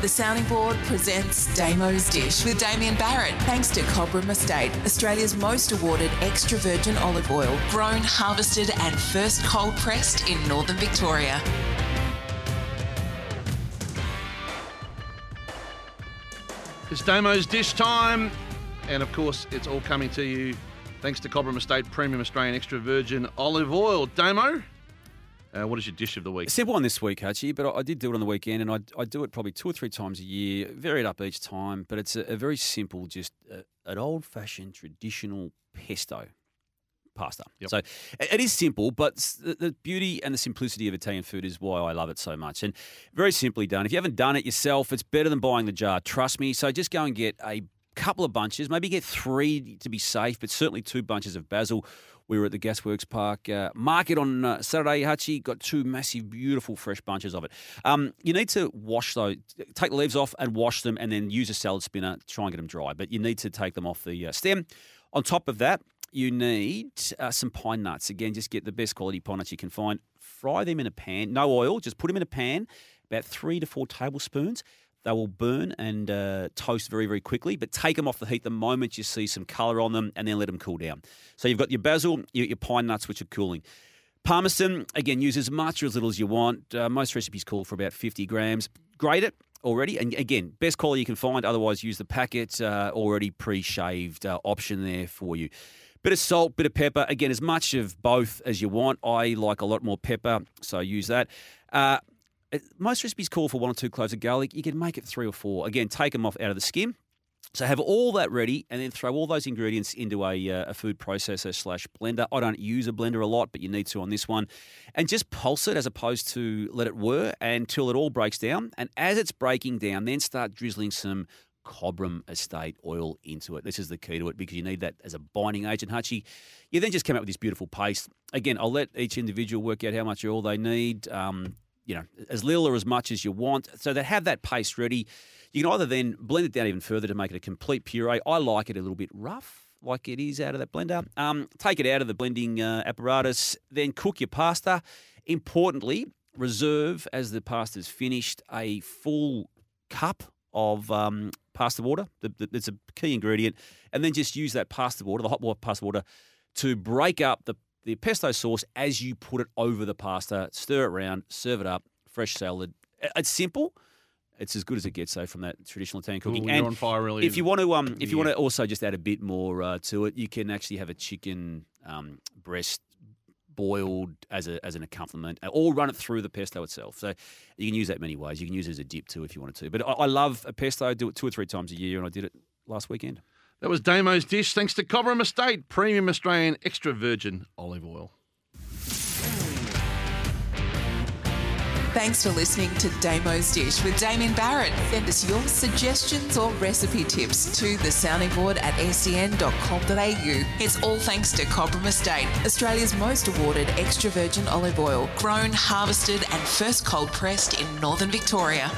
The Sounding Board presents Damo's Dish with Damien Barrett, thanks to Cobram Estate, Australia's most awarded extra virgin olive oil, grown, harvested, and first cold pressed in northern Victoria. It's Damo's dish time, and of course, it's all coming to you thanks to Cobram Estate Premium Australian Extra Virgin Olive Oil. Damo, uh, what is your dish of the week? Simple one this week, Hutchie, but I, I did do it on the weekend, and I, I do it probably two or three times a year, vary it up each time. But it's a, a very simple, just uh an old fashioned traditional pesto pasta. Yep. So it- is simple, but the, the beauty and the simplicity of Italian food is why I love it so much. And very simply done. If you haven't done it yourself, it's better than buying the jar. Trust me. So just go and get a couple of bunches, maybe get three to be safe, but certainly two bunches of basil. We were at the Gasworks Park uh, market on uh, Saturday, Hutchie. Got two massive, beautiful, fresh bunches of it. Um, you need to wash those, take the leaves off and wash them, and then use a salad spinner try and get them dry. But you need to take them off the uh, stem. On top of that, you need uh, some pine nuts. Again, just get the best quality pine nuts you can find. Fry them in a pan, no oil, just put them in a pan, about three to four tablespoons. They will burn and uh, toast very, very quickly, but take them off the heat the moment you see some colour on them and then let them cool down. So you've got your basil, your, pine nuts, which are cooling. Parmesan, again, use as much or as little as you want. Uh, most recipes call for about 50 grams. Grate it already. And again, best quality you can find. Otherwise, use the packet uh, already pre shaved uh, option there for you. Bit of salt, bit of pepper. Again, as much of both as you want. I like a lot more pepper, so use that. Most recipes call for one or two cloves of garlic. You can make it three or four. Again, take them off out of the skin. So have all that ready, and then throw all those ingredients into a, uh, a food processor slash blender. I don't use a blender a lot, but you need to on this one, and just pulse it as opposed to let it whir until it all breaks down. And as it's breaking down, then start drizzling some Cobram Estate oil into it. This is the key to it because you need that as a binding agent, Hutchie. You then just come out with this beautiful paste. Again, I'll let each individual work out how much oil they need. Um, you know, as little or as much as you want. So they have that paste ready. You can either then blend it down even further to make it a complete puree. I like it a little bit rough, like it is out of that blender. Um, take it out of the blending uh, apparatus, then cook your pasta. Importantly, reserve as the pasta's finished a full cup of um, pasta water. It's a key ingredient, and then just use that pasta water, the hot water pasta water, to break up the the pesto sauce as you put it over the pasta. Stir it around, serve it up. Fresh salad. It's simple. It's as good as it gets, though, from that traditional Italian cooking. Ooh, you're on fire, really. If you want to, um, if you Yeah. want to also just add a bit more uh, to it, you can actually have a chicken um, breast boiled as a as an accompaniment, or run it through the pesto itself. So you can use that many ways. You can use it as a dip too if you wanted to. But I, I love a pesto. I do it two or three times a year, and I did it last weekend. That was Damo's dish thanks to Cobram Estate Premium Australian Extra Virgin Olive Oil. Thanks for listening to Damo's Dish with Damien Barrett. Send us your suggestions or recipe tips to the sounding board at sen.com.au. It's all thanks to Cobram Estate, Australia's most awarded extra virgin olive oil, grown, harvested, and first cold pressed in northern Victoria.